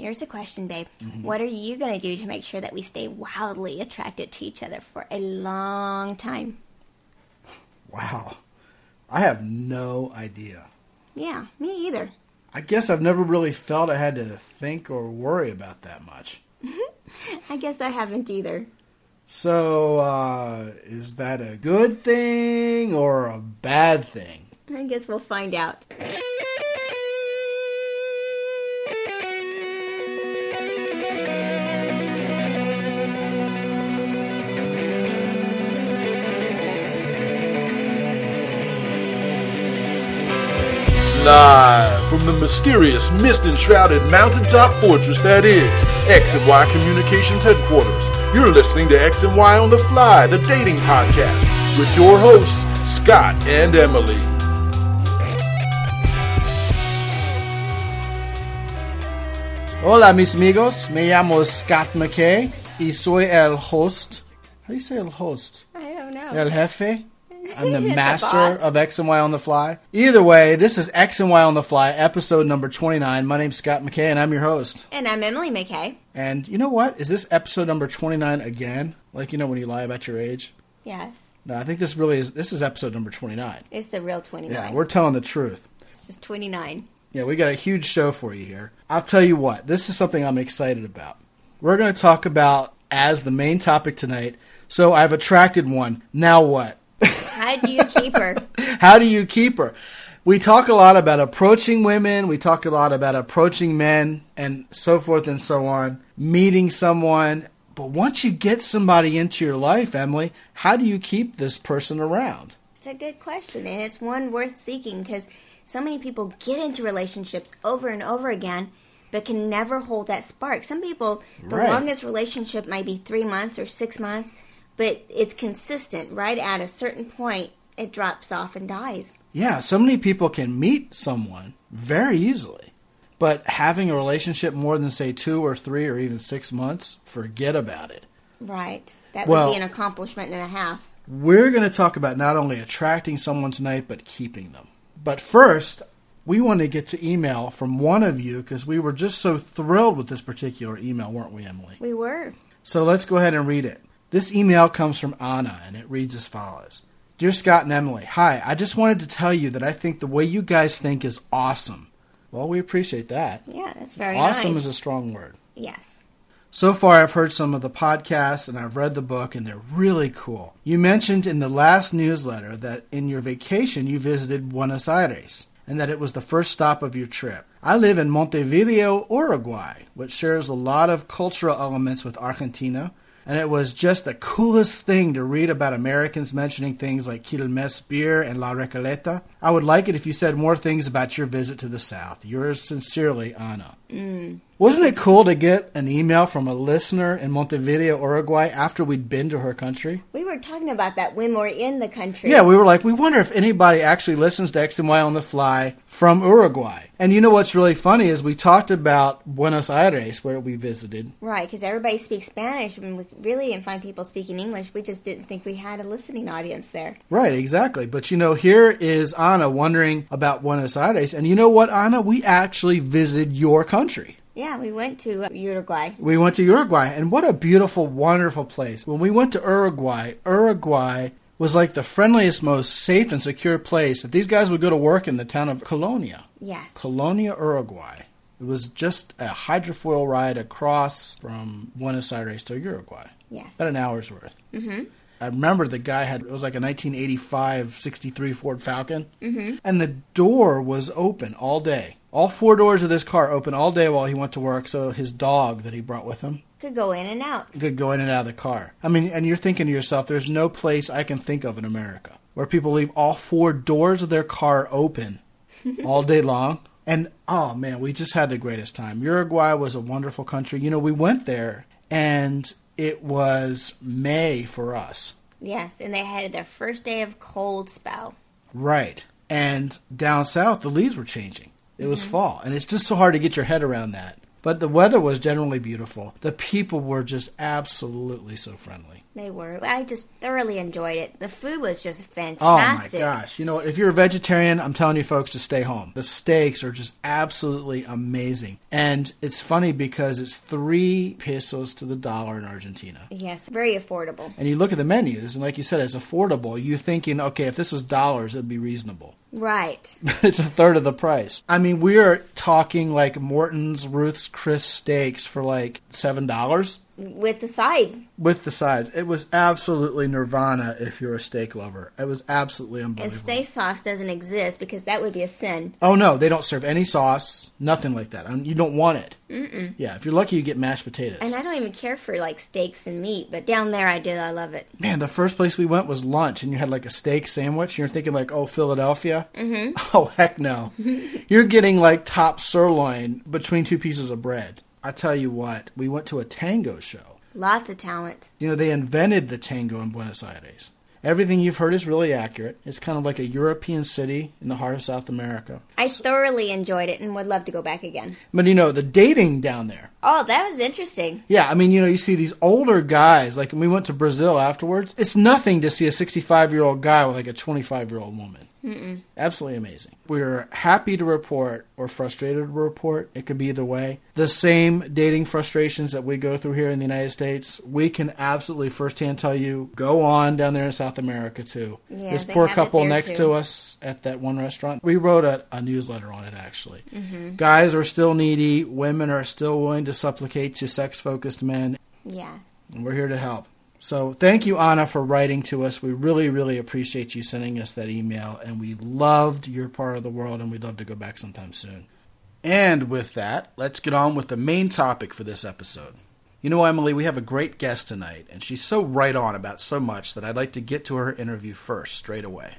Here's a question, babe. Mm-hmm. What are you going to do to make sure that we stay wildly attracted to each other for a long time? Wow. I have no idea. Yeah, me either. I guess I've never really felt I had to think or worry about that much. I guess I haven't either. So, uh, is that a good thing or a bad thing? I guess we'll find out. Live from the mysterious mist enshrouded mountaintop fortress that is X and Y Communications headquarters. You're listening to X and Y on the Fly, the dating podcast, with your hosts, Scott and Emily. Hola, mis amigos. Me llamo Scott McKay y soy el host. How do you say el host? I don't know. El jefe? I'm the The master boss. of X and Y on the Fly. Either way, this is X and Y on the Fly, episode number 29. My name's Scott McKay, and I'm your host. And I'm Emily McKay. And you know what? Is this episode number 29 again? Like, you know, when you lie about your age? Yes, No, I think this really is. This is episode number 29. it's the real 29. Yeah, we're telling the truth. it's just 29. Yeah, we got a huge show for you here. I'll tell you what, this is something I'm excited about. We're going to talk about as the main topic tonight. So I've attracted one. Now what? How do you keep her? How do you keep her? We talk a lot about approaching women, we talk a lot about approaching men, and so forth and so on, meeting someone. But once you get somebody into your life, Emily, how do you keep this person around? It's a good question, and it's one worth seeking because so many people get into relationships over and over again, but can never hold that spark. Some people, the Right. longest relationship might be three months or six months, but it's consistent. Right at a certain point, it drops off and dies. Yeah, so many people can meet someone very easily. But having a relationship more than, say, two or three or even six months, forget about it. Right. That Well- would be an accomplishment and a half. We're going to talk about not only attracting someone tonight, but keeping them. But first, we want to get to email from one of you because we were just so thrilled with this particular email, weren't we, Emily? We were. So let's go ahead and read it. This email comes from Anna, and it reads as follows Dear Scott and Emily, hi, I just wanted to tell you that I think the way you guys think is awesome. Well, we appreciate that. Yeah, that's very awesome nice. is a strong word. yes. So far, I've heard some of the podcasts and I've read the book, and they're really cool. You mentioned in the last newsletter that in your vacation you visited Buenos Aires and that it was the first stop of your trip. I live in Montevideo, Uruguay, which shares a lot of cultural elements with Argentina, and it was just the coolest thing to read about Americans mentioning things like Quilmes beer and La Recoleta. I would like it if you said more things about your visit to the South. Yours sincerely, Anna. Mm. Wasn't it cool to get an email from a listener in Montevideo, Uruguay, after we'd been to her country? We were talking about that when we were in the country. Yeah, we were like, we wonder if anybody actually listens to X and Y on the fly from Uruguay. And you know what's really funny is we talked about Buenos Aires, where we visited. Right, because everybody speaks Spanish, and we really didn't find people speaking English. We just didn't think we had a listening audience there. Right, exactly. But you know, here is Anna wondering about Buenos Aires. And you know what, Anna? We actually visited your country. Yeah, we went to uh, Uruguay. We went to Uruguay, and what a beautiful, wonderful place. When we went to Uruguay, Uruguay was like the friendliest, most safe and secure place that these guys would go to work in the town of Colonia. Yes. Colonia, Uruguay. It was just a hydrofoil ride across from Buenos Aires to Uruguay. yes. About an hour's worth. Mm-hmm. I remember the guy had, it was like a 1985 63 Ford Falcon. Mm-hmm. And the door was open all day. All four doors of this car open all day while he went to work, so his dog that he brought with him Could go in and out. could go in and out of the car. I mean, and you're thinking to yourself, there's no place I can think of in America where people leave all four doors of their car open all day long. And oh man, we just had the greatest time. Uruguay was a wonderful country. You know, we went there and it was May for us. Yes, and they had their first day of cold spell. Right. And down south, the leaves were changing. It was mm-hmm. fall. And it's just so hard to get your head around that. But the weather was generally beautiful. The people were just absolutely so friendly. They were. I just thoroughly enjoyed it. The food was just fantastic. Oh my gosh. You know what? If you're a vegetarian, I'm telling you folks to stay home. The steaks are just absolutely amazing. And it's funny because it's three pesos to the dollar in Argentina. Yes, very affordable. And you look at the menus, and like you said, it's affordable. You're thinking, okay, if this was dollars, it'd be reasonable. Right. it's a third of the price. I mean, we are talking like Morton's Ruth's Chris steaks for like seven dollars With the sides. with the sides. It was absolutely nirvana if you're a steak lover. It was absolutely unbelievable. And steak sauce doesn't exist because that would be a sin. oh no, they don't serve any sauce, nothing like that. I mean, you don't want it. Mm-mm. Yeah, if you're lucky, you get mashed potatoes. And I don't even care for like steaks and meat, but down there I did. I love it. Man, the first place we went was lunch, and you had like a steak sandwich. And you're thinking like, oh, Philadelphia. Mm-hmm. Oh heck no, you're getting like top sirloin between two pieces of bread. I tell you what, we went to a tango show. Lots of talent. You know, they invented the tango in Buenos Aires. Everything you've heard is really accurate. It's kind of like a European city in the heart of South America. I thoroughly enjoyed it and would love to go back again. But you know, the dating down there. Oh, that was interesting. Yeah, I mean, you know, you see these older guys, like when we went to Brazil afterwards, it's nothing to see a 65 year old guy with like a 25 year old woman. Mm-mm. Absolutely amazing. We're happy to report or frustrated to report. It could be either way. The same dating frustrations that we go through here in the United States, we can absolutely firsthand tell you go on down there in South America too. Yeah, this poor couple next too. to us at that one restaurant, we wrote a, a newsletter on it actually. Mm-hmm. Guys are still needy, women are still willing to supplicate to sex focused men, Yes. and we're here to help. So thank you, Anna, for writing to us. We really, really appreciate you sending us that email, and we loved your part of the world, and we'd love to go back sometime soon. And with that, let's get on with the main topic for this episode. You know, Emily, we have a great guest tonight, and she's so right on about so much that I'd like to get to her interview first, straight away.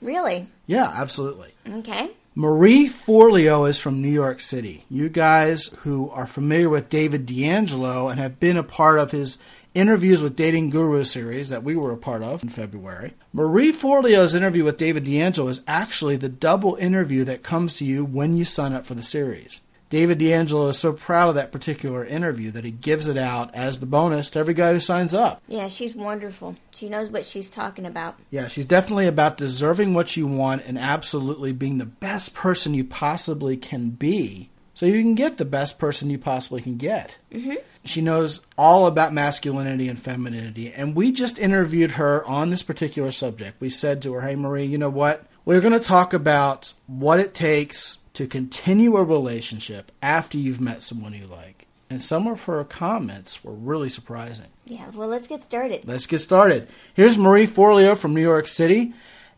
Really? Yeah, absolutely. Okay. Marie Forleo is from New York City. You guys who are familiar with David D'Angelo and have been a part of his Interviews with Dating Guru series that we were a part of in February. Marie Forleo's interview with David D'Angelo is actually the double interview that comes to you when you sign up for the series. David D'Angelo is so proud of that particular interview that he gives it out as the bonus to every guy who signs up. Yeah, she's wonderful. She knows what she's talking about. Yeah, she's definitely about deserving what you want and absolutely being the best person you possibly can be so you can get the best person you possibly can get. Mm-hmm. She knows all about masculinity and femininity, and we just interviewed her on this particular subject. We said to her, Hey, Marie, you know what? We're going to talk about what it takes to continue a relationship after you've met someone you like. And some of her comments were really surprising. Yeah, well, let's get started. Let's get started. Here's Marie Forleo from New York City,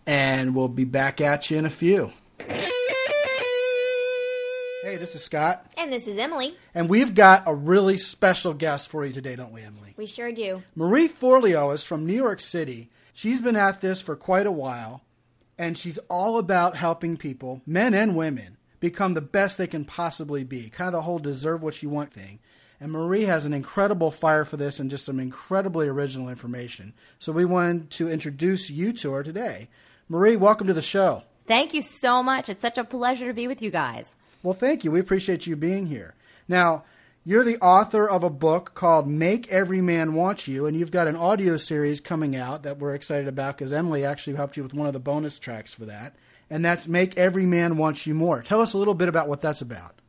and we'll be back at you in a few. Hey, this is Scott, And this is Emily. and we've got a really special guest for you today, don't we, Emily? We sure do. Marie Forleo is from New York City. She's been at this for quite a while, and she's all about helping people, men and women, become the best they can possibly be. Kind of the whole deserve what you want thing. And Marie has an incredible fire for this and just some incredibly original information. So we wanted to introduce you to her today. Marie, welcome to the show. Thank you so much. It's such a pleasure to be with you guys. Well, thank you. We appreciate you being here. Now, you're the author of a book called Make Every Man Want You, and you've got an audio series coming out that we're excited about because Emily actually helped you with one of the bonus tracks for that. And that's Make Every Man Want You More. Tell us a little bit about what that's about.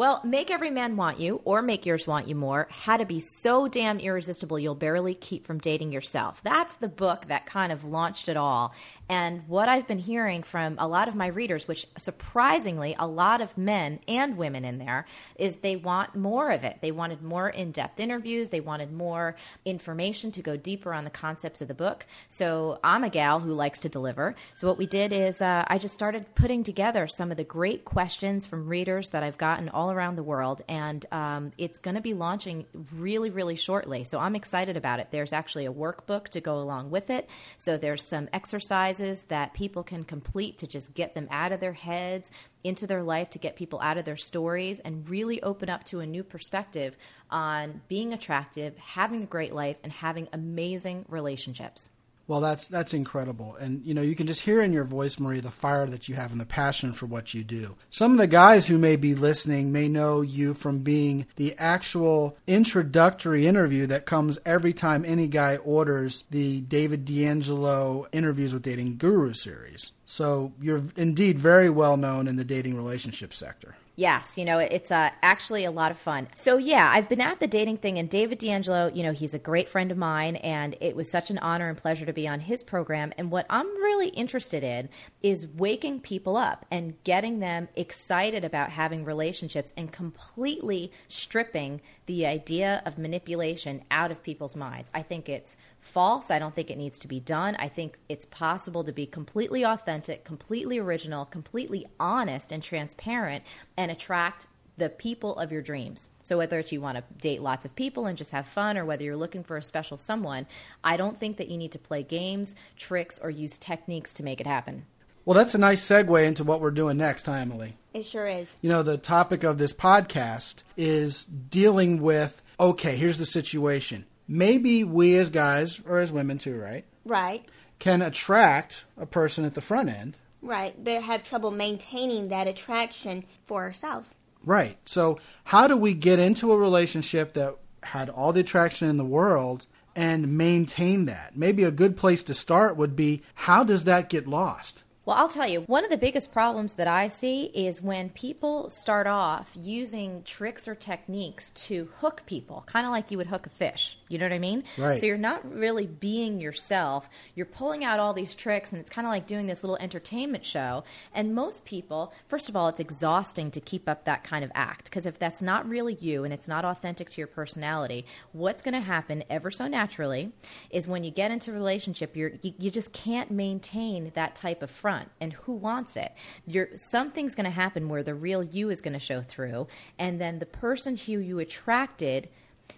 Well, Make Every Man Want You or Make Yours Want You More How to be so damn irresistible you'll barely keep from dating yourself. That's the book that kind of launched it all. And what I've been hearing from a lot of my readers, which surprisingly, a lot of men and women in there, is they want more of it. They wanted more in depth interviews, they wanted more information to go deeper on the concepts of the book. So I'm a gal who likes to deliver. So what we did is uh, I just started putting together some of the great questions from readers that I've gotten all around the world, and um, it's going to be launching really, really shortly. So I'm excited about it. There's actually a workbook to go along with it. So there's some exercises that people can complete to just get them out of their heads into their life to get people out of their stories and really open up to a new perspective on being attractive, having a great life, and having amazing relationships. Well, that's that's incredible, and you know you can just hear in your voice, Marie, the fire that you have and the passion for what you do. Some of the guys who may be listening may know you from being the actual introductory interview that comes every time any guy orders the David D'Angelo interviews with Dating Guru series. So you're indeed very well known in the dating relationship sector. Yes, you know, it's uh, actually a lot of fun. So, yeah, I've been at the dating thing, and David D'Angelo, you know, he's a great friend of mine, and it was such an honor and pleasure to be on his program. And what I'm really interested in is waking people up and getting them excited about having relationships and completely stripping the idea of manipulation out of people's minds. I think it's false. I don't think it needs to be done. I think it's possible to be completely authentic, completely original, completely honest and transparent and attract the people of your dreams. So whether it's you want to date lots of people and just have fun or whether you're looking for a special someone, I don't think that you need to play games, tricks or use techniques to make it happen. Well, that's a nice segue into what we're doing next, huh, Emily? It sure is. You know, the topic of this podcast is dealing with okay, here's the situation maybe we as guys or as women too, right? Right. Can attract a person at the front end. Right, but have trouble maintaining that attraction for ourselves. Right. So, how do we get into a relationship that had all the attraction in the world and maintain that? Maybe a good place to start would be how does that get lost? Well, I'll tell you, one of the biggest problems that I see is when people start off using tricks or techniques to hook people, kind of like you would hook a fish. You know what I mean? Right. So you're not really being yourself. You're pulling out all these tricks, and it's kind of like doing this little entertainment show. And most people, first of all, it's exhausting to keep up that kind of act because if that's not really you and it's not authentic to your personality, what's going to happen ever so naturally is when you get into a relationship, you're, you, you just can't maintain that type of front front and who wants it. You're something's going to happen where the real you is going to show through and then the person who you attracted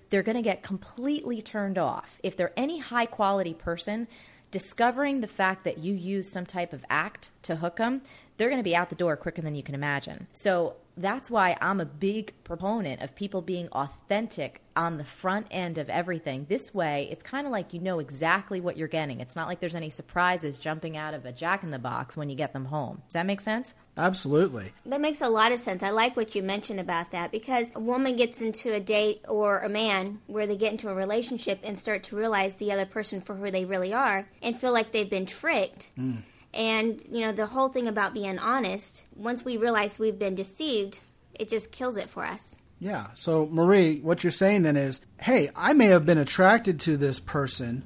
they're going to get completely turned off. If they're any high quality person discovering the fact that you use some type of act to hook them they're going to be out the door quicker than you can imagine so that's why I'm a big proponent of people being authentic on the front end of everything. This way, it's kind of like you know exactly what you're getting. It's not like there's any surprises jumping out of a jack in the box when you get them home. Does that make sense? Absolutely. That makes a lot of sense. I like what you mentioned about that because a woman gets into a date or a man where they get into a relationship and start to realize the other person for who they really are and feel like they've been tricked. Mm and, you know, the whole thing about being honest, once we realize we've been deceived, it just kills it for us. Yeah. So, Marie, what you're saying then is hey, I may have been attracted to this person,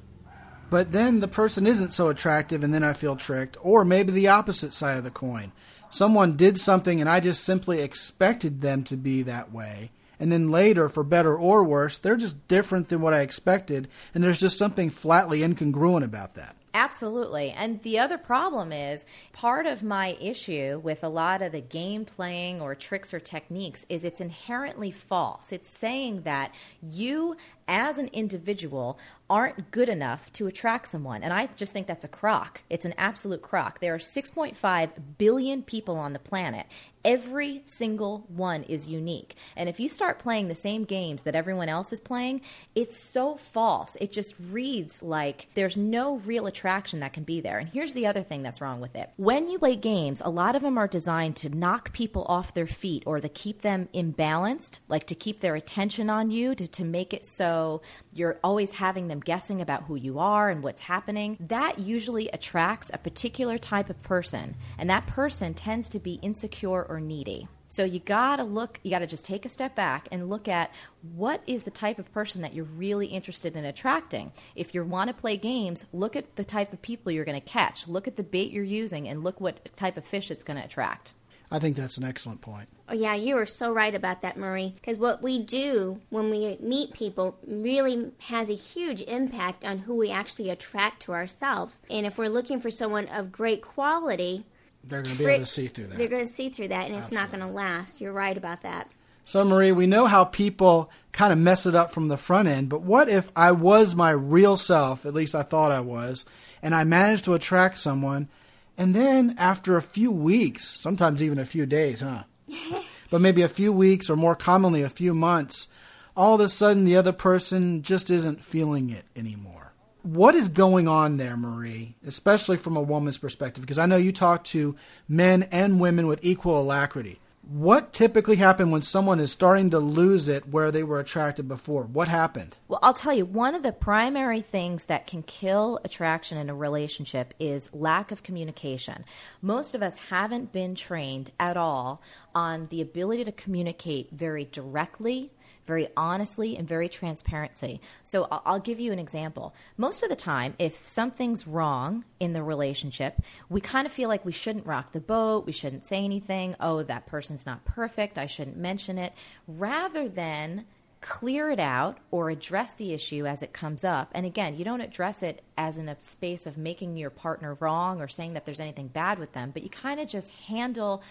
but then the person isn't so attractive and then I feel tricked. Or maybe the opposite side of the coin. Someone did something and I just simply expected them to be that way. And then later, for better or worse, they're just different than what I expected. And there's just something flatly incongruent about that. Absolutely. And the other problem is part of my issue with a lot of the game playing or tricks or techniques is it's inherently false. It's saying that you as an individual aren't good enough to attract someone. And I just think that's a crock. It's an absolute crock. There are 6.5 billion people on the planet. Every single one is unique. And if you start playing the same games that everyone else is playing, it's so false. It just reads like there's no real attraction that can be there. And here's the other thing that's wrong with it. When you play games, a lot of them are designed to knock people off their feet or to keep them imbalanced, like to keep their attention on you, to, to make it so so you're always having them guessing about who you are and what's happening. That usually attracts a particular type of person, and that person tends to be insecure or needy. So you got to look, you got to just take a step back and look at what is the type of person that you're really interested in attracting. If you want to play games, look at the type of people you're going to catch. Look at the bait you're using and look what type of fish it's going to attract. I think that's an excellent point. Oh, yeah, you are so right about that, Marie. Because what we do when we meet people really has a huge impact on who we actually attract to ourselves. And if we're looking for someone of great quality, they're going to be able to see through that. They're going to see through that, and it's Absolutely. not going to last. You're right about that. So, Marie, we know how people kind of mess it up from the front end, but what if I was my real self, at least I thought I was, and I managed to attract someone and then after a few weeks, sometimes even a few days, huh? but maybe a few weeks or more commonly a few months, all of a sudden the other person just isn't feeling it anymore. What is going on there, Marie, especially from a woman's perspective? Because I know you talk to men and women with equal alacrity. What typically happened when someone is starting to lose it where they were attracted before? What happened? Well, I'll tell you, one of the primary things that can kill attraction in a relationship is lack of communication. Most of us haven't been trained at all on the ability to communicate very directly, very honestly and very transparently. So I'll give you an example. Most of the time, if something's wrong in the relationship, we kind of feel like we shouldn't rock the boat, we shouldn't say anything, oh, that person's not perfect, I shouldn't mention it, rather than clear it out or address the issue as it comes up. And again, you don't address it as in a space of making your partner wrong or saying that there's anything bad with them, but you kind of just handle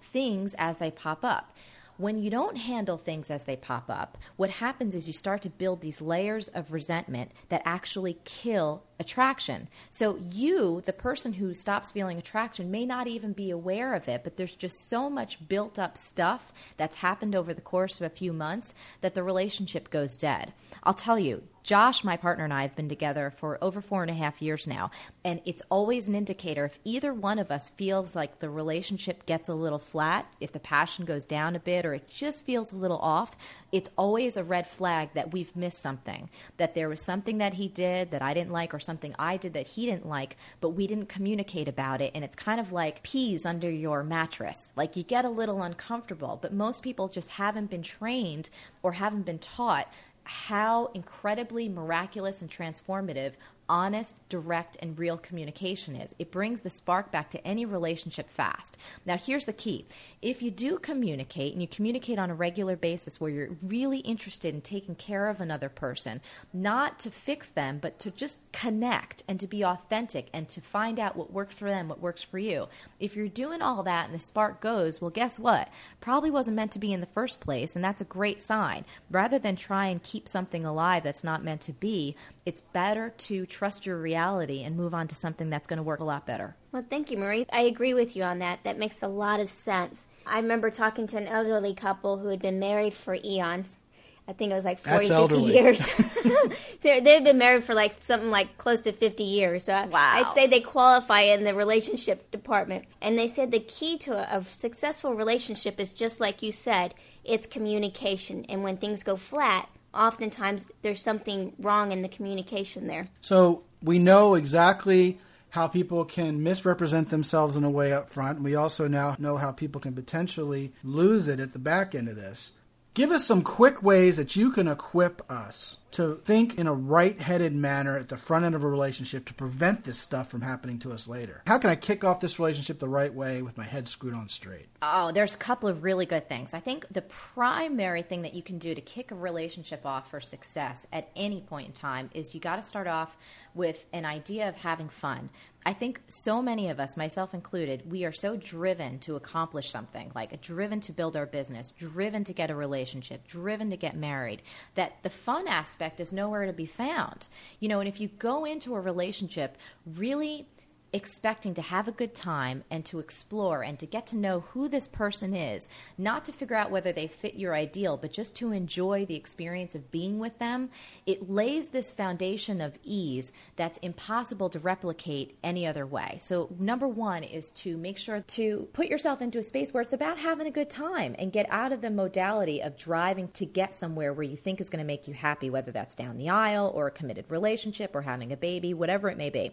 things as they pop up when you don't handle things as they pop up, what happens is you start to build these layers of resentment that actually kill attraction. So, you, the person who stops feeling attraction, may not even be aware of it, but there's just so much built up stuff that's happened over the course of a few months that the relationship goes dead. I'll tell you, Josh, my partner, and I have been together for over four and a half years now. And it's always an indicator if either one of us feels like the relationship gets a little flat, if the passion goes down a bit, or it just feels a little off, it's always a red flag that we've missed something. That there was something that he did that I didn't like, or something I did that he didn't like, but we didn't communicate about it. And it's kind of like peas under your mattress. Like you get a little uncomfortable, but most people just haven't been trained or haven't been taught how incredibly miraculous and transformative honest, direct, and real communication is. It brings the spark back to any relationship fast. Now, here's the key if you do communicate and you communicate on a regular basis where you're really interested in taking care of another person, not to fix them, but to just connect and to be authentic and to find out what works for them, what works for you. If you're doing all that and the spark goes, well, guess what? Probably wasn't meant to be in the first place, and that's a great sign. Rather than try and keep something alive that's not meant to be, it's better to trust your reality and move on to something that's going to work a lot better. Well, thank you, Marie. I agree with you on that. That makes a lot of sense. I remember talking to an elderly couple who had been married for eons. I think it was like 40, That's 50 years. they've been married for like something like close to 50 years. So I- Wow. I'd say they qualify in the relationship department. And they said the key to a, a successful relationship is just like you said, it's communication. And when things go flat, oftentimes there's something wrong in the communication there. So we know exactly how people can misrepresent themselves in a way up front. We also now know how people can potentially lose it at the back end of this. Give us some quick ways that you can equip us to think in a right headed manner at the front end of a relationship to prevent this stuff from happening to us later. How can I kick off this relationship the right way with my head screwed on straight? Oh, there's a couple of really good things. I think the primary thing that you can do to kick a relationship off for success at any point in time is you got to start off with an idea of having fun. I think so many of us, myself included, we are so driven to accomplish something, like driven to build our business, driven to get a relationship, driven to get married, that the fun aspect is nowhere to be found. You know, and if you go into a relationship really expecting to have a good time and to explore and to get to know who this person is, not to figure out whether they fit your ideal, but just to enjoy the experience of being with them, it lays this foundation of ease that's impossible to replicate any other way. So, number one is to make sure to put yourself into a space where it's about having a good time and get out of the modality of driving to get somewhere where you think is going to make you happy, whether that's down the aisle or a committed relationship or having a baby, whatever it may be.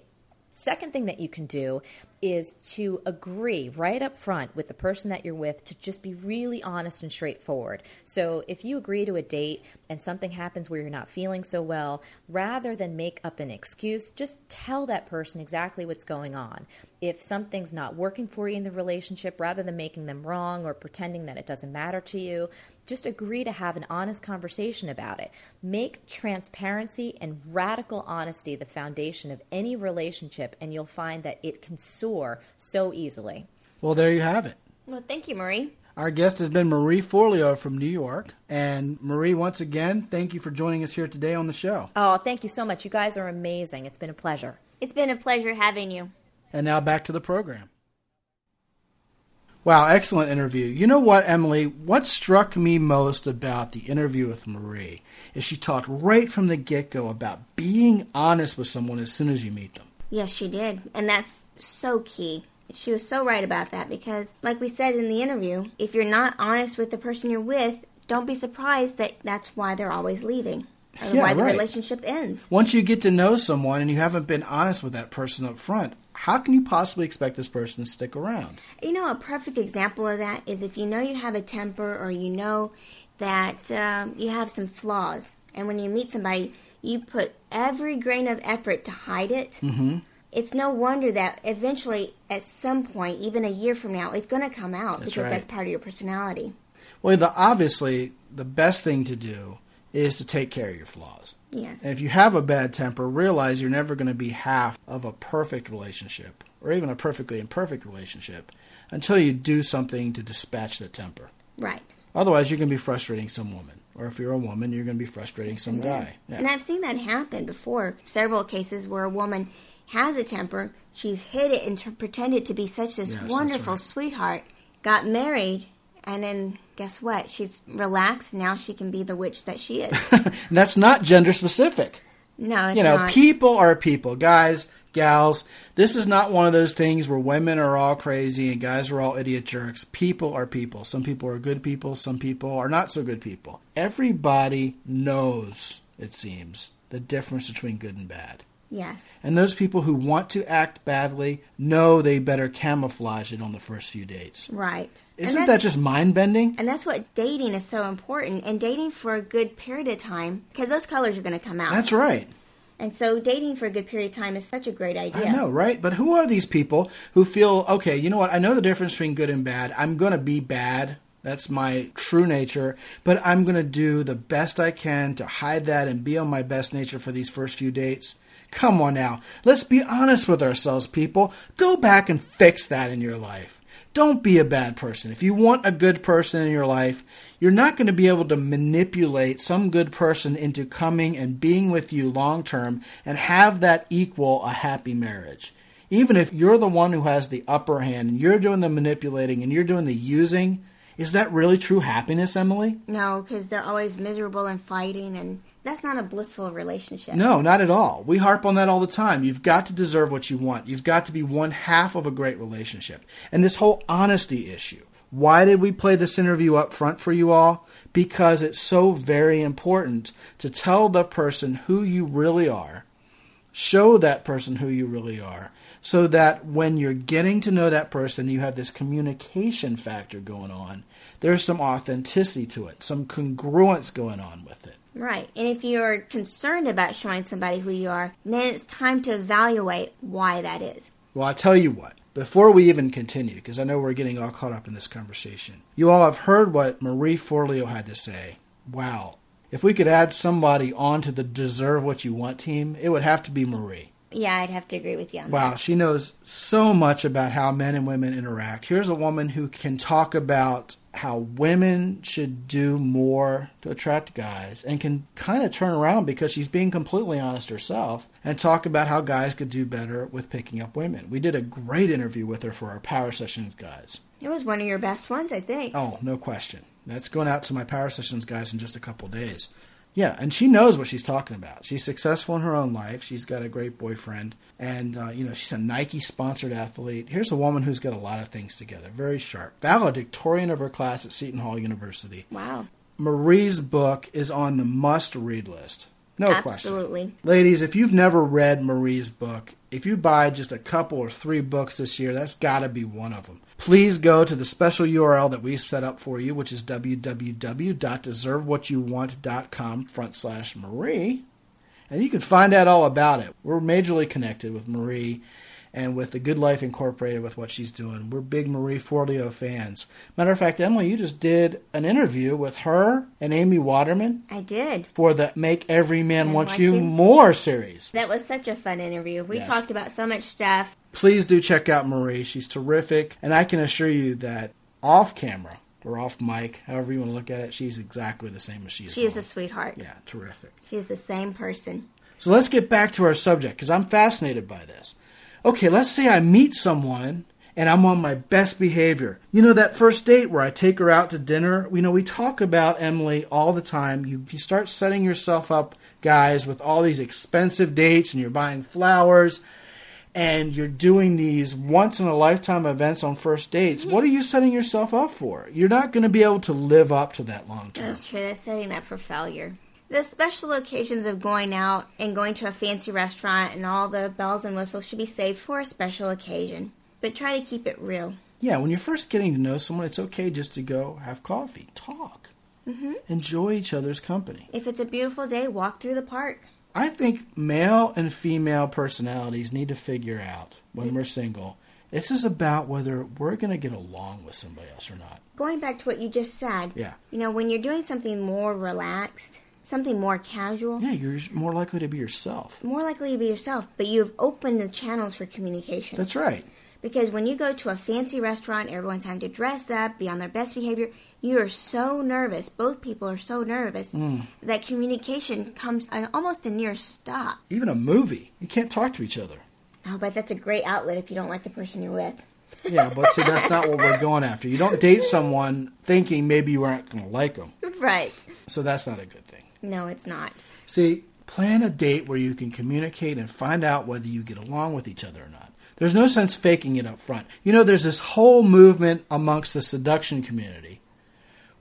Second thing that you can do is to agree right up front with the person that you're with to just be really honest and straightforward. So if you agree to a date and something happens where you're not feeling so well, rather than make up an excuse, just tell that person exactly what's going on. If something's not working for you in the relationship, rather than making them wrong or pretending that it doesn't matter to you, just agree to have an honest conversation about it. Make transparency and radical honesty the foundation of any relationship, and you'll find that it can soar so easily. Well, there you have it. Well, thank you, Marie. Our guest has been Marie Forleo from New York. And Marie, once again, thank you for joining us here today on the show. Oh, thank you so much. You guys are amazing. It's been a pleasure. It's been a pleasure having you. And now back to the program. Wow, excellent interview. You know what, Emily? What struck me most about the interview with Marie is she talked right from the get go about being honest with someone as soon as you meet them. Yes, she did. And that's so key. She was so right about that because, like we said in the interview, if you're not honest with the person you're with, don't be surprised that that's why they're always leaving. Or Yeah, why the right. relationship ends. Once you get to know someone and you haven't been honest with that person up front, how can you possibly expect this person to stick around? You know, a perfect example of that is if you know you have a temper or you know that um, you have some flaws, and when you meet somebody, you put every grain of effort to hide it. Mm-hmm. It's no wonder that eventually, at some point, even a year from now, it's going to come out That's because right. that's part of your personality. Well, the, obviously, the best thing to do is to take care of your flaws. Yes. And if you have a bad temper, realize you're never going to be half of a perfect relationship or even a perfectly imperfect relationship until you do something to dispatch the temper. right. Otherwise, you're going to be frustrating some woman. Or if you're a woman, you're going to be frustrating some guy. And I've seen that happen before. Several cases where a woman has a temper, she's hid it and t- pretended to be such this Yes, wonderful right. sweetheart, got married, and then guess what? She's relaxed. Now she can be the witch that she is. That's not gender specific. No, it's you know, not. people are people. Guys, gals, this is not one of those things where women are all crazy and guys are all idiot jerks. People are people. Some people are good people, some people are not so good people. Everybody knows, it seems, the difference between good and bad. Yes. And those people who want to act badly know they better camouflage it on the first few dates. Right. Isn't that just mind bending? And that's what dating is so important. And dating for a good period of time, because those colors are going to come out. That's right. And so dating for a good period of time is such a great idea. I know, right? But who are these people who feel, okay, you know what? I know the difference between good and bad. I'm going to be bad. That's my true nature. But I'm going to do the best I can to hide that and be on my best nature for these first few dates. Come on now. Let's be honest with ourselves, people. Go back and fix that in your life. Don't be a bad person. If you want a good person in your life, you're not going to be able to manipulate some good person into coming and being with you long term and have that equal a happy marriage. Even if you're the one who has the upper hand and you're doing the manipulating and you're doing the using, is that really true happiness, Emily? No, because they're always miserable and fighting, and that's not a blissful relationship. No, not at all. We harp on that all the time. You've got to deserve what you want. You've got to be one half of a great relationship. And this whole honesty issue. Why did we play this interview up front for you all? Because it's so very important to tell the person who you really are, show that person who you really are, so that when you're getting to know that person, you have this communication factor going on. There's some authenticity to it, some congruence going on with it. Right. And if you're concerned about showing somebody who you are, then it's time to evaluate why that is. Well, I tell you what, before we even continue, because I know we're getting all caught up in this conversation, you all have heard what Marie Forleo had to say. Wow. If we could add somebody onto the Deserve What You Want team, it would have to be Marie. Yeah, I'd have to agree with you on that. Wow, that. she knows so much about how men and women interact. Here's a woman who can talk about how women should do more to attract guys and can kind of turn around because she's being completely honest herself and talk about how guys could do better with picking up women. We did a great interview with her for our Power Sessions guys. It was one of your best ones, I think. Oh, no question. That's going out to my Power Sessions guys in just a couple days. Yeah, and she knows what she's talking about. She's successful in her own life. She's got a great boyfriend, and uh, you know she's a Nike sponsored athlete. Here's a woman who's got a lot of things together. Very sharp, valedictorian of her class at Seton Hall University. Wow. Marie's book is on the must read list. No question. Absolutely. Ladies, if you've never read Marie's book, if you buy just a couple or three books this year, that's got to be one of them. Please go to the special URL that we've set up for you, which is www.deservewhatyouwant.com front slash Marie, and you can find out all about it. We're majorly connected with Marie and with the Good Life Incorporated with what she's doing. We're big Marie Forleo fans. Matter of fact, Emily, you just did an interview with her and Amy Waterman I did. for the Make Every Man Want Want You You? More series. That was such a fun interview. We Yes. talked about so much stuff. Please do check out Marie. She's terrific. And I can assure you that off camera or off mic, however you want to look at it, she's exactly the same as she is. She is a sweetheart. Yeah, terrific. She's the same person. So let's get back to our subject because I'm fascinated by this. Okay, let's say I meet someone and I'm on my best behavior. You know, that first date where I take her out to dinner, you know, we talk about Emily all the time. You, you start setting yourself up, guys, with all these expensive dates and you're buying flowers and you're doing these once in a lifetime events on first dates. What are you setting yourself up for? You're not going to be able to live up to that long term. That's true. That's setting up for failure. The special occasions of going out and going to a fancy restaurant and all the bells and whistles should be saved for a special occasion. But try to keep it real. Yeah, when you're first getting to know someone, it's okay just to go have coffee, talk, mm-hmm. enjoy each other's company. If it's a beautiful day, walk through the park. I think male and female personalities need to figure out when we're single. This is about whether we're going to get along with somebody else or not. Going back to what you just said, Yeah. you know, when you're doing something more relaxed, something more casual, Yeah, you're more likely to be yourself. more likely to be yourself, but you've opened the channels for communication. That's right. Because when you go to a fancy restaurant, everyone's having to dress up, be on their best behavior. You are so nervous. Both people are so nervous Mm. that communication comes an, almost a near stop. Even a movie, you can't talk to each other. Oh, but that's a great outlet if you don't like the person you're with. Yeah, but see, that's not what we're going after. You don't date someone thinking maybe you aren't going to like them. Right. So that's not a good thing. No, it's not. See, plan a date where you can communicate and find out whether you get along with each other or not. There's no sense faking it up front. You know, there's this whole movement amongst the seduction community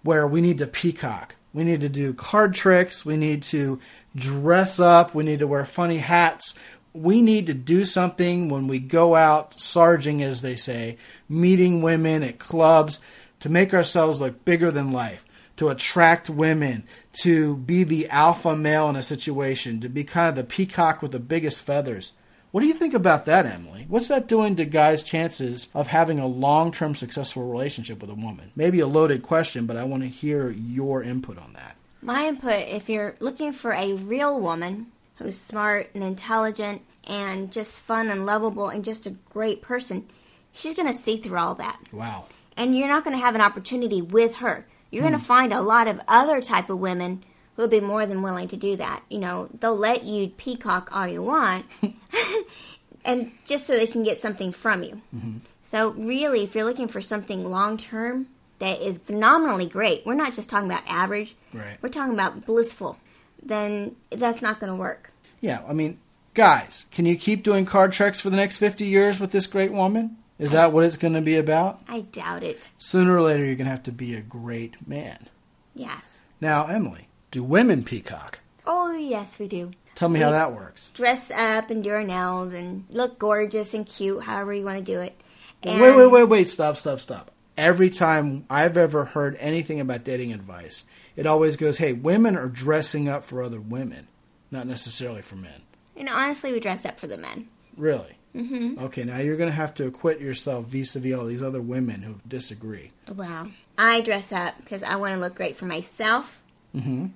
where we need to peacock. We need to do card tricks. We need to dress up. We need to wear funny hats. We need to do something when we go out sarging, as they say, meeting women at clubs to make ourselves look bigger than life, to attract women, to be the alpha male in a situation, to be kind of the peacock with the biggest feathers. What do you think about that, Emily? What's that doing to guys' chances of having a long term successful relationship with a woman? Maybe a loaded question, but I want to hear your input on that. My input if you're looking for a real woman who's smart and intelligent and just fun and lovable and just a great person, she's going to see through all that. Wow. And you're not going to have an opportunity with her. You're going to hmm. find a lot of other type of women who will be more than willing to do that. You know, they'll let you peacock all you want, and just so they can get something from you. Mm-hmm. So really, if you're looking for something long term that is phenomenally great, we're not just talking about average. Right. We're talking about blissful. Then that's not going to work. Yeah, I mean, guys, can you keep doing card tricks for the next 50 years with this great woman? Is that what it's going to be about? I doubt it. Sooner or later, you're going to have to be a great man. Yes. Now, Emily, do women peacock? Oh yes, we do. Tell me how that works. Dress up and do our nails and look gorgeous and cute, however you want to do it. And Wait, wait, wait, wait. Stop, stop, stop. Every time I've ever heard anything about dating advice, it always goes, hey, women are dressing up for other women, not necessarily for men. And honestly, we dress up for the men. Really? Mm-hmm. Okay, now you're going to have to acquit yourself vis a vis all these other women who disagree. Wow. I dress up because I want to look great for myself, Mm-hmm.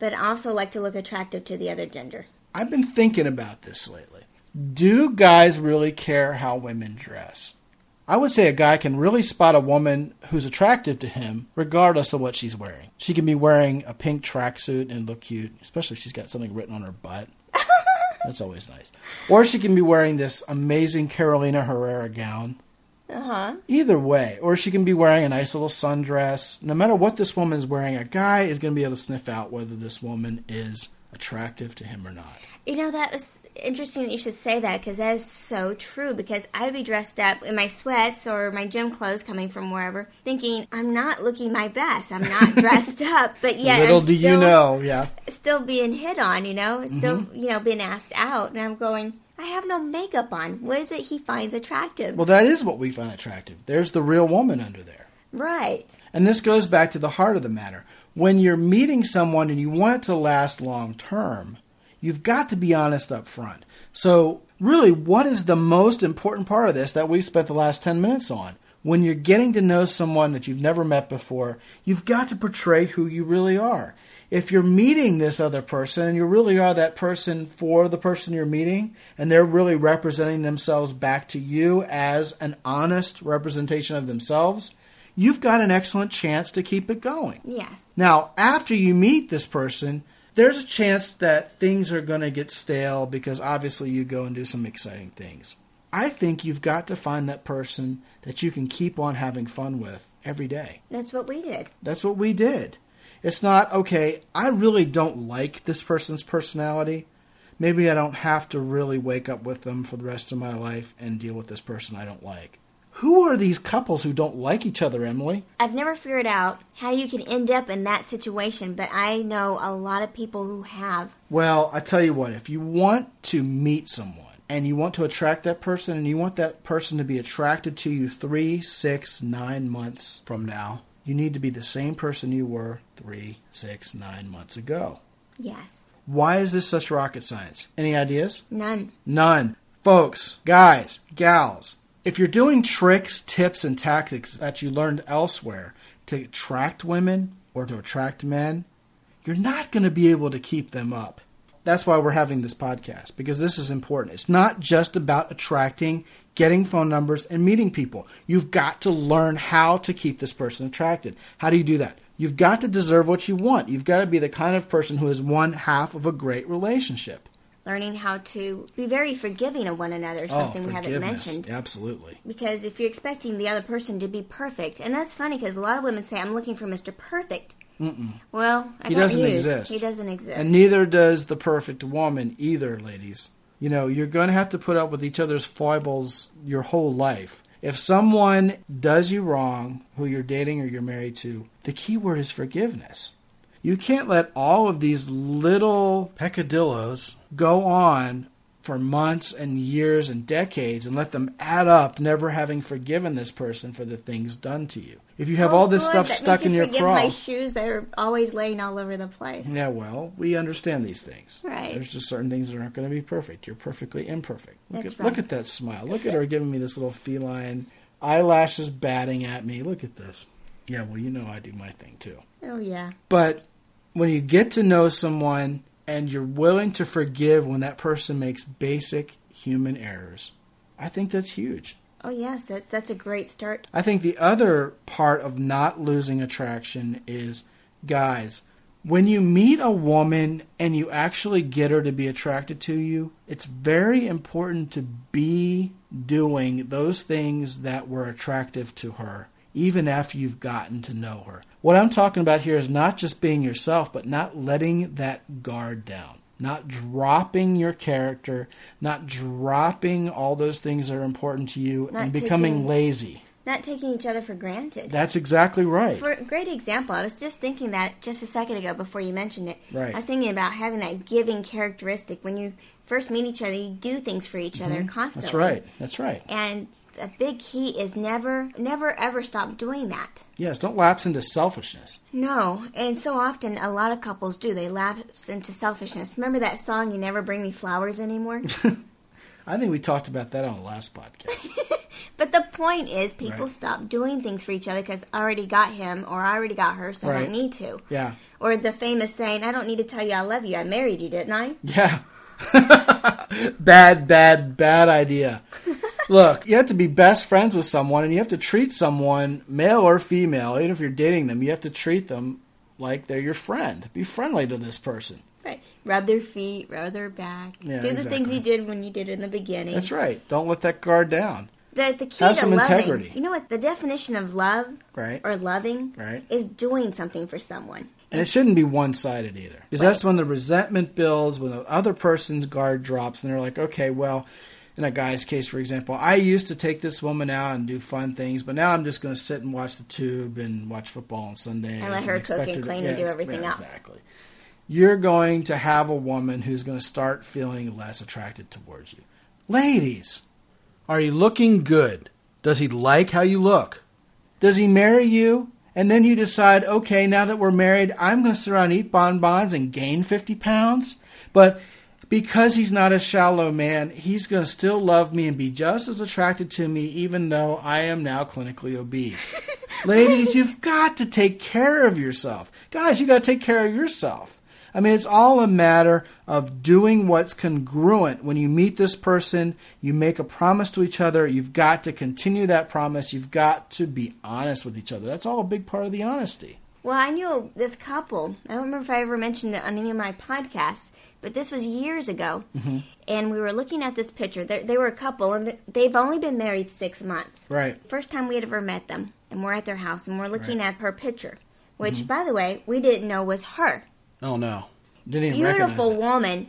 but I also like to look attractive to the other gender. I've been thinking about this lately. Do guys really care how women dress? I would say a guy can really spot a woman who's attractive to him regardless of what she's wearing. She can be wearing a pink tracksuit and look cute, especially if she's got something written on her butt. That's always nice. Or she can be wearing this amazing Carolina Herrera gown. Uh huh. Either way, or she can be wearing a nice little sundress. No matter what this woman is wearing, a guy is going to be able to sniff out whether this woman is attractive to him or not. You know, that was interesting that you should say that because that is so true. Because I would be dressed up in my sweats or my gym clothes coming from wherever, thinking I'm not looking my best. I'm not dressed up, but yet Little I'm do still, you know, yeah. still being hit on. You know, still Mm-hmm. you know being asked out, and I'm going. I have no makeup on. What is it he finds attractive? Well, that is what we find attractive. There's the real woman under there. right. And this goes back to the heart of the matter. When you're meeting someone and you want it to last long term, you've got to be honest up front. So, really, what is the most important part of this that we've spent the last 10 minutes on? When you're getting to know someone that you've never met before, you've got to portray who you really are. If you're meeting this other person and you really are that person for the person you're meeting, and they're really representing themselves back to you as an honest representation of themselves, you've got an excellent chance to keep it going. Yes. Now, after you meet this person, there's a chance that things are going to get stale because obviously you go and do some exciting things. I think you've got to find that person that you can keep on having fun with every day. That's what we did. That's what we did. It's not, okay, I really don't like this person's personality. Maybe I don't have to really wake up with them for the rest of my life and deal with this person I don't like. Who are these couples who don't like each other, Emily? I've never figured out how you can end up in that situation, but I know a lot of people who have. Well, I tell you what, if you want to meet someone and you want to attract that person and you want that person to be attracted to you three, six, nine months from now, you need to be the same person you were three, six, nine months ago. Yes. Why is this such rocket science? Any ideas? None. None. Folks, guys, gals, if you're doing tricks, tips, and tactics that you learned elsewhere to attract women or to attract men, you're not going to be able to keep them up. That's why we're having this podcast, because this is important. It's not just about attracting, getting phone numbers, and meeting people. You've got to learn how to keep this person attracted. How do you do that? You've got to deserve what you want. You've got to be the kind of person who is one half of a great relationship. Learning how to be very forgiving of one another, oh, something oh, we haven't mentioned. Absolutely. Because if you're expecting the other person to be perfect, and that's funny because a lot of women say, I'm looking for Mr. Perfect. Mm-mm. Well, I He doesn't news. exist. He doesn't exist. And neither does the perfect woman either, ladies. You know, you're going to have to put up with each other's foibles your whole life. If someone does you wrong, who you're dating or you're married to, the key word is forgiveness. You can't let all of these little peccadillos go on for months and years and decades and let them add up, never having forgiven this person for the things done to you. If you have Oh, all this good. stuff That stuck means in you your forgive craw, my shoes, they're always laying all over the place. yeah, well, we understand these things. Right. There's just certain things that aren't going to be perfect. You're perfectly imperfect. Look That's at right. look at that smile. Look at her giving me this little feline eyelashes batting at me. Look at this. Yeah, well, you know I do my thing too. Oh, yeah. But when you get to know someone and you're willing to forgive when that person makes basic human errors, I think that's huge. Oh, yes. That's, that's a great start. I think the other part of not losing attraction is guys, when you meet a woman and you actually get her to be attracted to you, it's very important to be doing those things that were attractive to her, even after you've gotten to know her. What I'm talking about here is not just being yourself, but not letting that guard down. Not dropping your character, not dropping all those things that are important to you, Not and becoming taking- lazy. Not taking each other for granted. That's exactly right. For a great example, I was just thinking that just a second ago before you mentioned it. Right. I was thinking about having that giving characteristic. When you first meet each other, you do things for each other constantly. Mm-hmm. That's right. That's right. And a big key is never, never, ever stop doing that. Yes, don't lapse into selfishness. No, and so often a lot of couples do. They lapse into selfishness. Remember that song, You Never Bring Me Flowers Anymore? I think we talked about that on the last podcast. but the point is, people Right. stop doing things for each other because I already got him or I already got her, so I don't need to. yeah. Or the famous saying, I don't need to tell you I love you. I married you, didn't I? Yeah. bad, bad, bad idea. Look, you have to be best friends with someone and you have to treat someone, male or female, even if you're dating them, you have to treat them like they're your friend. Be friendly to this person. Right. Rub their feet, rub their back. Yeah, do the things you did when you did in the beginning. That's right. Don't let that guard down. The, the key Have to some loving, integrity. you know what? The definition of love Right. or loving Right. is doing something for someone. And it shouldn't be one sided either. Because that's when the resentment builds, when the other person's guard drops, and they're like, okay, well, in a guy's case, for example, I used to take this woman out and do fun things, but now I'm just going to sit and watch the tube and watch football on Sunday. And let her cook and to- clean and do everything else. Exactly. You're going to have a woman who's going to start feeling less attracted towards you. Ladies, are you looking good? Does he like how you look? Does he marry you? And then you decide, okay, now that we're married, I'm going to sit around and eat bonbons and gain 50 pounds. But because he's not a shallow man, he's going to still love me and be just as attracted to me, even though I am now clinically obese. Ladies, you've got to take care of yourself. Guys, you got to take care of yourself. I mean, it's all a matter of doing what's congruent. When you meet this person, you make a promise to each other. You've got to continue that promise. You've got to be honest with each other. That's all a big part of the honesty. Well, I knew this couple. I don't remember if I ever mentioned it on any of my podcasts, but this was years ago. Mm-hmm. And we were looking at this picture. They, they were a couple, and they've only been married six months. Right. First time we had ever met them, and we're at their house, and we're looking Right. at her picture, which, Mm-hmm. by the way, we didn't know was her. Oh no, didn't even Beautiful woman.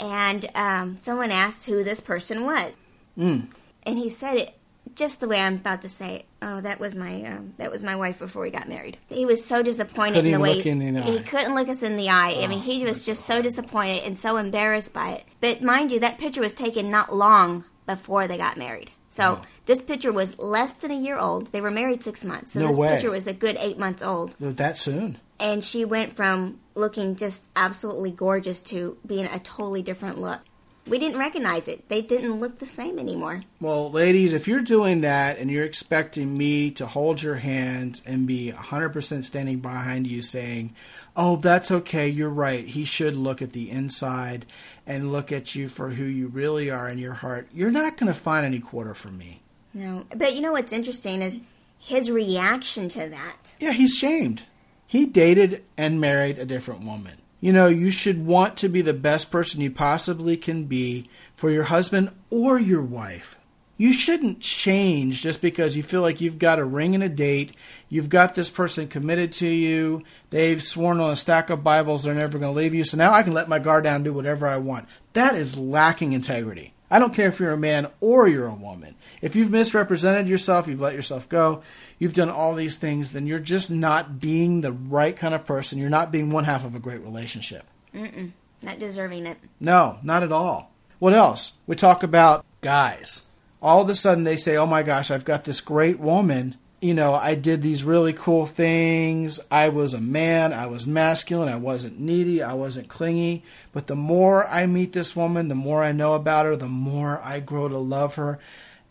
And um, someone asked who this person was, Mm. and he said it just the way I'm about to say it. Oh, that was my um, that was my wife before we got married. He was so disappointed Couldn't in the way look in the he couldn't look us in the eye. I mean, Oh, he was just so disappointed and so embarrassed by it. But mind you, that picture was taken not long before they got married. So Oh. this picture was less than a year old. They were married six months. So No this way. picture was a good eight months old. that soon. And she went from looking just absolutely gorgeous to being a totally different look. We didn't recognize it. They didn't look the same anymore. Well, ladies, if you're doing that and you're expecting me to hold your hand and be 100% standing behind you saying, oh, that's okay, you're right, he should look at the inside and look at you for who you really are in your heart, you're not going to find any quarter from me. No. But you know what's interesting is his reaction to that. Yeah, he's shamed. He dated and married a different woman. You know, you should want to be the best person you possibly can be for your husband or your wife. You shouldn't change just because you feel like you've got a ring and a date. You've got this person committed to you. They've sworn on a stack of Bibles they're never going to leave you. So now I can let my guard down and do whatever I want. That is lacking integrity. I don't care if you're a man or you're a woman. If you've misrepresented yourself, you've let yourself go, you've done all these things, then you're just not being the right kind of person. You're not being one half of a great relationship. Not deserving it. No, not at all. What else? We talk about guys. All of a sudden they say, oh my gosh, I've got this great woman. You know, I did these really cool things. I was a man. I was masculine. I wasn't needy. I wasn't clingy. But the more I meet this woman, the more I know about her, the more I grow to love her.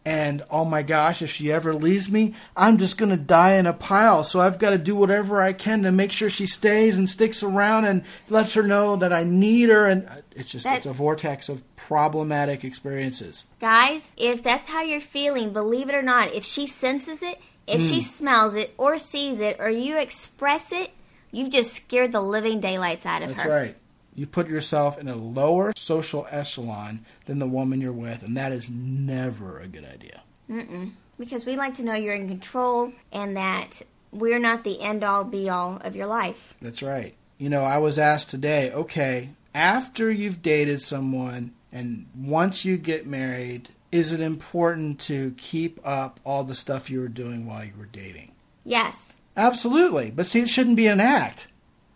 And oh my gosh, if she ever leaves me, I'm just going to die in a pile. So I've got to do whatever I can to make sure she stays and sticks around and lets her know that I need her. And uh, it's just, That- it's a vortex of problematic experiences. Guys, if that's how you're feeling, believe it or not, if she senses it, if Hmm. she smells it or sees it or you express it, you've just scared the living daylights out of That's her. That's right. You put yourself in a lower social echelon than the woman you're with, and that is never a good idea. Mm-mm. Because we like to know you're in control and that we're not the end all be all of your life. That's right. You know, I was asked today, okay, after you've dated someone and once you get married, is it important to keep up all the stuff you were doing while you were dating? Yes. Absolutely. But see, it shouldn't be an act.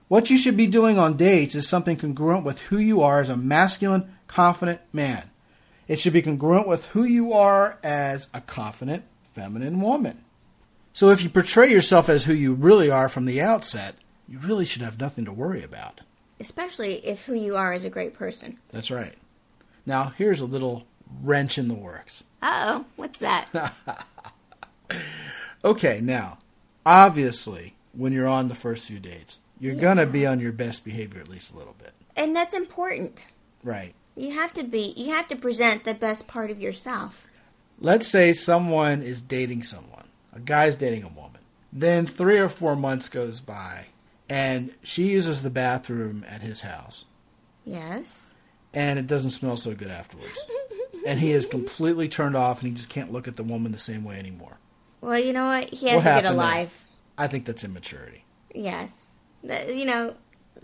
What you should be doing on dates is something congruent with who you are as a masculine, confident man. It should be congruent with who you are as a confident, feminine woman. So if you portray yourself as who you really are from the outset, you really should have nothing to worry about. Especially if who you are is a great person. That's right. Now, here's a little wrench in the works. Uh oh. What's that? Okay, now, obviously, when you're on the first few dates, you're going to be on your best behavior at least a little bit. and that's important. Right. You have to be, you have to present the best part of yourself. Let's say someone is dating someone, a guy's dating a woman. Then three or four months goes by, and she uses the bathroom at his house, Yes. and it doesn't smell so good afterwards. and he is completely turned off, and he just can't look at the woman the same way anymore. Well, you know what? He has What to get happened there? alive. I think that's immaturity. Yes. You know,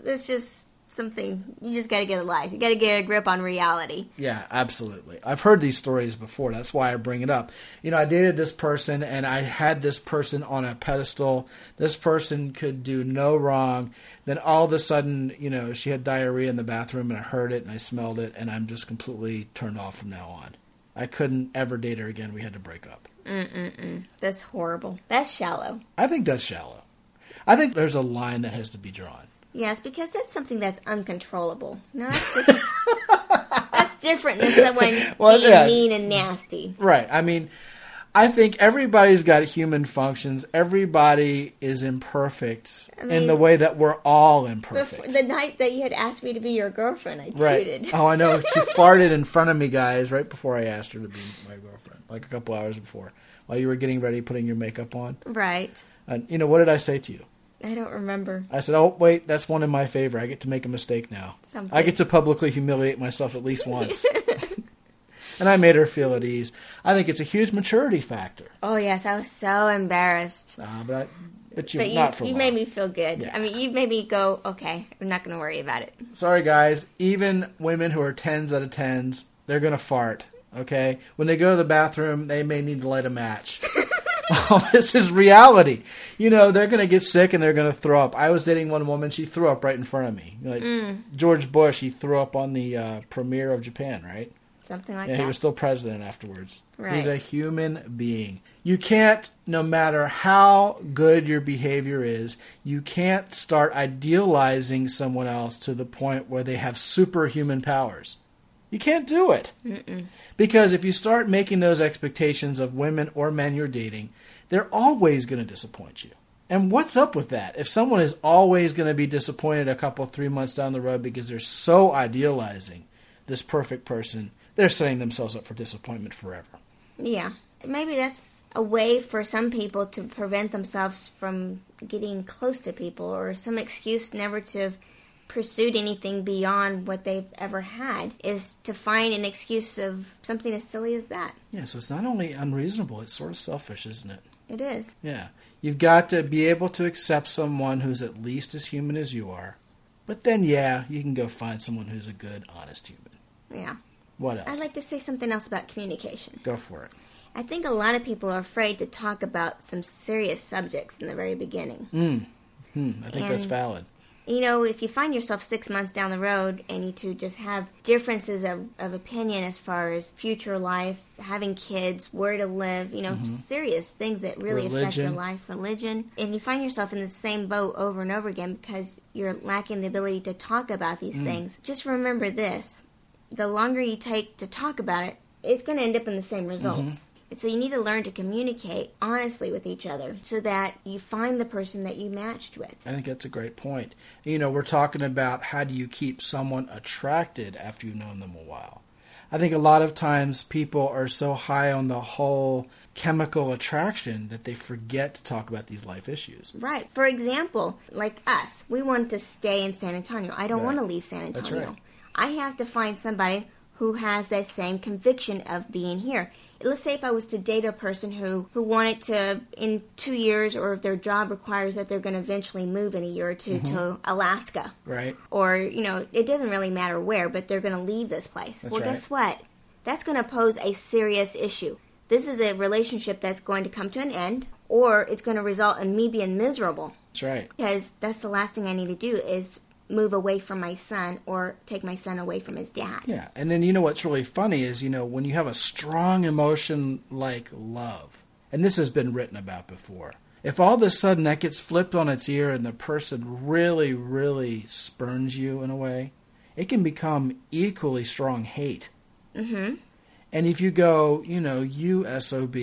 it's just something. You just got to get a life. You got to get a grip on reality. Yeah, absolutely. I've heard these stories before. That's why I bring it up. You know, I dated this person and I had this person on a pedestal. This person could do no wrong. Then all of a sudden, you know, she had diarrhea in the bathroom and I heard it and I smelled it and I'm just completely turned off from now on. I couldn't ever date her again. We had to break up. Mm-mm-mm. That's horrible. That's shallow. I think that's shallow. I think there's a line that has to be drawn. Yes, because that's something that's uncontrollable. No, that's just that's different than someone Well, being yeah. mean and nasty. Right. I mean, I think everybody's got human functions. Everybody is imperfect in mean- the way that we're all imperfect. the night that you had asked me to be your girlfriend, I right. cheated. Oh, I know. She farted in front of me, guys, right before I asked her to be my girlfriend, like a couple hours before, while you were getting ready, putting your makeup on. Right. And you know what did I say to you? I don't remember. I said, "Oh, wait, that's one in my favor. I get to make a mistake now. Something. I get to publicly humiliate myself at least once." and I made her feel at ease. I think it's a huge maturity factor. Oh yes, I was so embarrassed. Uh, but I, but you But you, not for you long. made me feel good. Yeah. I mean, you made me go, okay, I'm not going to worry about it. Sorry, guys. Even women who are tens out of tens, they're gonna fart. Okay, when they go to the bathroom, they may need to light a match. oh, this is reality. You know, they're gonna get sick and they're gonna throw up. I was dating one woman; she threw up right in front of me. Like George Bush, he threw up on the uh, premiere of Japan, right? Something like Yeah, that. he was still president afterwards. He's a human being. You can't, no matter how good your behavior is, you can't start idealizing someone else to the point where they have superhuman powers. You can't do it. Because if you start making those expectations of women or men you're dating, they're always going to disappoint you. And what's up with that? If someone is always going to be disappointed a couple, three months down the road because they're so idealizing this perfect person, they're setting themselves up for disappointment forever. Yeah. Maybe that's a way for some people to prevent themselves from getting close to people or some excuse never to have pursued anything beyond what they've ever had is to find an excuse of something as silly as that. Yeah, so it's not only unreasonable, it's sort of selfish, isn't it? It is. Yeah. You've got to be able to accept someone who's at least as human as you are. But then, yeah, you can go find someone who's a good, honest human. Yeah. What else? I'd like to say something else about communication. Go for it. I think a lot of people are afraid to talk about some serious subjects in the very beginning. Hmm, I think that's valid. You know, if you find yourself six months down the road and you two just have differences of, of opinion as far as future life, having kids, where to live, you know, serious things that really affect your Mm-hmm. Life, religion, and you find yourself in the same boat over and over again because you're lacking the ability to talk about these Mm. things, just remember this the longer you take to talk about it, it's going to end up in the same results. Mm-hmm. And so you need to learn to communicate honestly with each other so that you find the person that you matched with. I think that's a great point. You know, we're talking about how do you keep someone attracted after you've known them a while. I think a lot of times people are so high on the whole chemical attraction that they forget to talk about these life issues. Right. For example, like us, we want to stay in San Antonio. I don't Right. want to leave San Antonio. That's right. I have to find somebody who has that same conviction of being here. Let's say if I was to date a person who, who wanted to, in two years, or if their job requires that they're going to eventually move in a year or 2 Mm-hmm. to Alaska. Right? Or, you know, it doesn't really matter where, but they're going to leave this place. That's well, right. guess what? That's going to pose a serious issue. This is a relationship that's going to come to an end, or it's going to result in me being miserable That's right. because that's the last thing I need to do is move away from my son or take my son away from his dad. Yeah, and then you know what's really funny is you know when you have a strong emotion like love, and this has been written about before. If all of a sudden that gets flipped on its ear and the person really, really spurns you in a way, it can become equally strong hate. Mm-hmm. And if you go, you know, you SOB,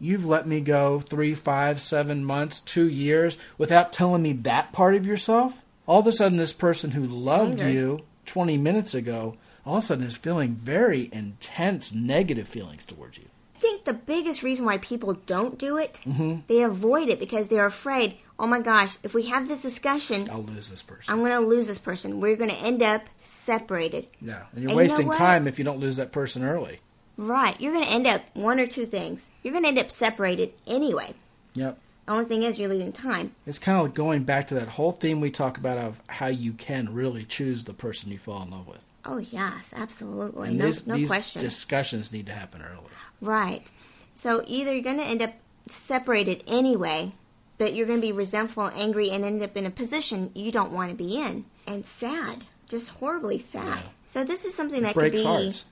you've let me go three, five, seven months, two years without telling me that part of yourself, all of a sudden this person who loved you 20 minutes ago, all of a sudden is feeling very intense negative feelings towards you. I think the biggest reason why people don't do it, Mm-hmm. they avoid it because they're afraid, oh my gosh, if we have this discussion, I'll lose this person. I'm going to lose this person. We're going to end up separated. yeah, and you're And you know wasting time if you don't lose that person early. Right. You're going to end up one or two things. You're going to end up separated anyway. Yep. The only thing is you're losing time. It's kind of like going back to that whole theme we talk about of how you can really choose the person you fall in love with. Oh, yes, absolutely. And no these, no these question. discussions need to happen early. Right. So either you're going to end up separated anyway, but you're going to be resentful, angry, and end up in a position you don't want to be in. And sad. Just horribly sad. Yeah. So this is something that breaks can be hearts.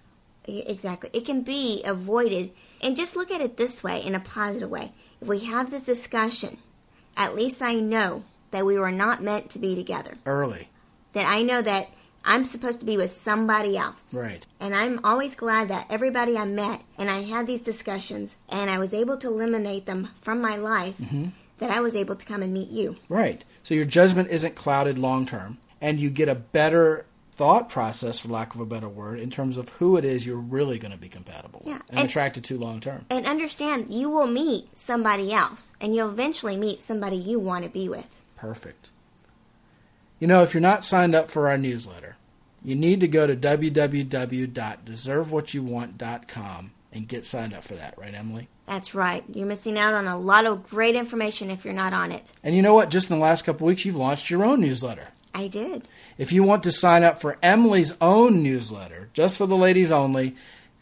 Exactly. It can be avoided. And just look at it this way in a positive way. If we have this discussion, at least I know that we were not meant to be together. Early. That I know that I'm supposed to be with somebody else. Right. And I'm always glad that everybody I met and I had these discussions and I was able to eliminate them from my life, Mm-hmm. that I was able to come and meet you. Right. So your judgment isn't clouded long term, and you get a better thought process, for lack of a better word, in terms of who it is you're really going to be compatible with Yeah, and, and- attracted to long term. And understand you will meet somebody else and you'll eventually meet somebody you want to be with. Perfect. You know, if you're not signed up for our newsletter, you need to go to www.deservewhatyouwant.com and get signed up for that, right, Emily? That's right. You're missing out on a lot of great information if you're not on it. And you know what? Just in the last couple weeks, you've launched your own newsletter. I did. If you want to sign up for Emily's own newsletter, just for the ladies only,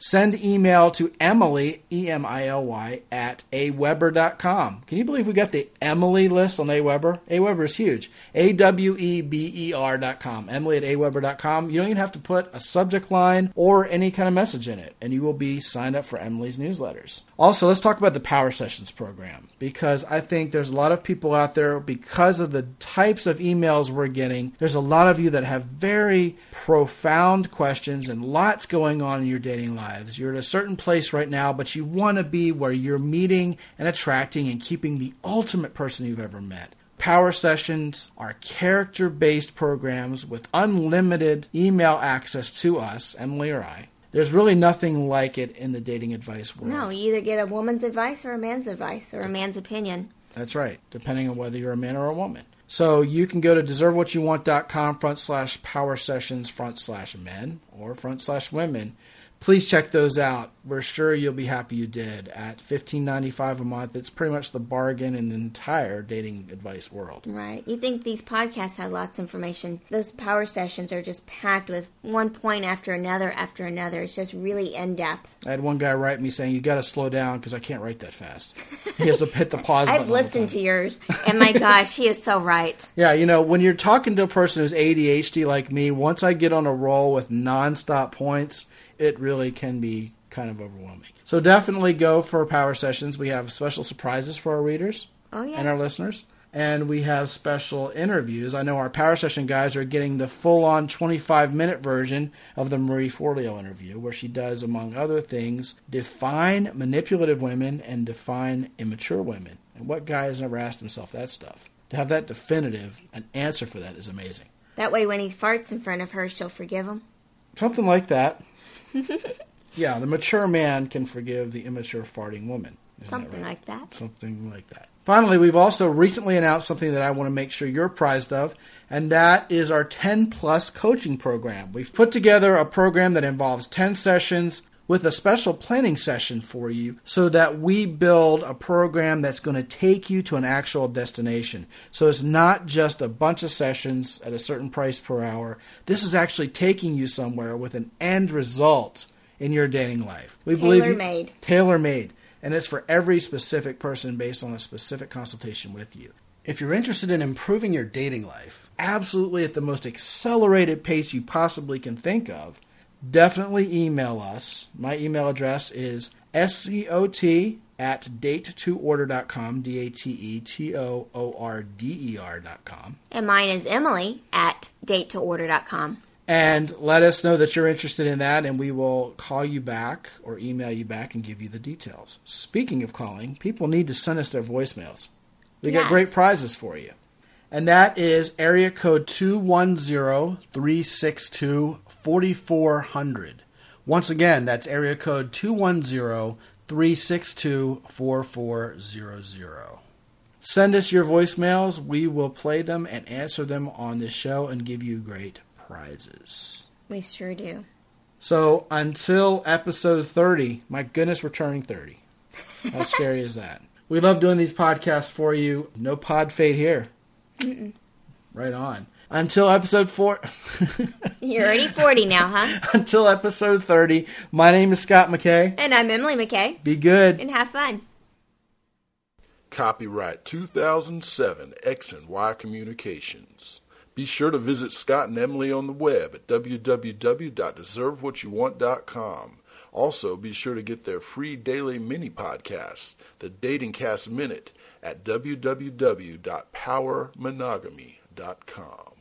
send email to Emily, E M I L Y, at aweber.com. Can you believe we got the Emily list on Aweber? Aweber is huge. A W E B E R.com. Emily at aweber.com. You don't even have to put a subject line or any kind of message in it, and you will be signed up for Emily's newsletters. Also, let's talk about the Power Sessions program because I think there's a lot of people out there, because of the types of emails we're getting, there's a lot of you that have very profound questions and lots going on in your dating lives. You're at a certain place right now, but you want to be where you're meeting and attracting and keeping the ultimate person you've ever met. Power sessions are character based programs with unlimited email access to us, Emily or I. There's really nothing like it in the dating advice world. No, you either get a woman's advice or a man's advice or a man's opinion. That's right, depending on whether you're a man or a woman. So you can go to deservewhatyouwant.com front slash power sessions front slash men or front slash women. Please check those out. We're sure you'll be happy you did. At fifteen ninety five a month, it's pretty much the bargain in the entire dating advice world. Right. You think these podcasts have lots of information. Those power sessions are just packed with one point after another after another. It's just really in depth. I had one guy write me saying, "You got to slow down because I can't write that fast." He has to hit the pause. button I've listened to yours, and my gosh, he is so right. Yeah, you know, when you're talking to a person who's ADHD like me, once I get on a roll with nonstop points, it really can be kind of overwhelming. So definitely go for power sessions. We have special surprises for our readers Oh yes. and our listeners. And we have special interviews. I know our power session guys are getting the full on 25 minute version of the Marie Forleo interview, where she does, among other things, define manipulative women and define immature women. And what guy has never asked himself that stuff? To have that definitive, an answer for that is amazing. That way, when he farts in front of her, she'll forgive him. Something like that. Yeah, the mature man can forgive the immature farting woman. Isn't that Something right? like that. Something like that. Finally, we've also recently announced something that I want to make sure you're apprised of, and that is our 10 plus coaching program. We've put together a program that involves 10 sessions with a special planning session for you so that we build a program that's going to take you to an actual destination. So it's not just a bunch of sessions at a certain price per hour. This is actually taking you somewhere with an end result in your dating life. We believe you- Tailor-made. tailor made, and it's for every specific person based on a specific consultation with you. If you're interested in improving your dating life, absolutely at the most accelerated pace you possibly can think of, definitely email us. My email address is scot at datetoorder.com, D A T E T O O R D E R.com. And mine is Emily at datetoorder.com. And let us know that you're interested in that, and we will call you back or email you back and give you the details. Speaking of calling, people need to send us their voicemails. We got Yes. great prizes for you. And that is area code 210 362 4400. Once again, that's area code 210 362 4400. Send us your voicemails. We will play them and answer them on this show and give you great prizes. We sure do. So until episode 30, my goodness, we're turning 30. How scary is that? We love doing these podcasts for you. No pod fade here. Right on. Until episode 4 You're already 40 now, huh? until episode 30, my name is Scott McKay. And I'm Emily McKay. Be good. And have fun. Copyright 2007 X and Y Communications. Be sure to visit Scott and Emily on the web at www.deservewhatyouwant.com. Also, be sure to get their free daily mini podcast, the Dating Cast Minute, at www.powermonogamy.com.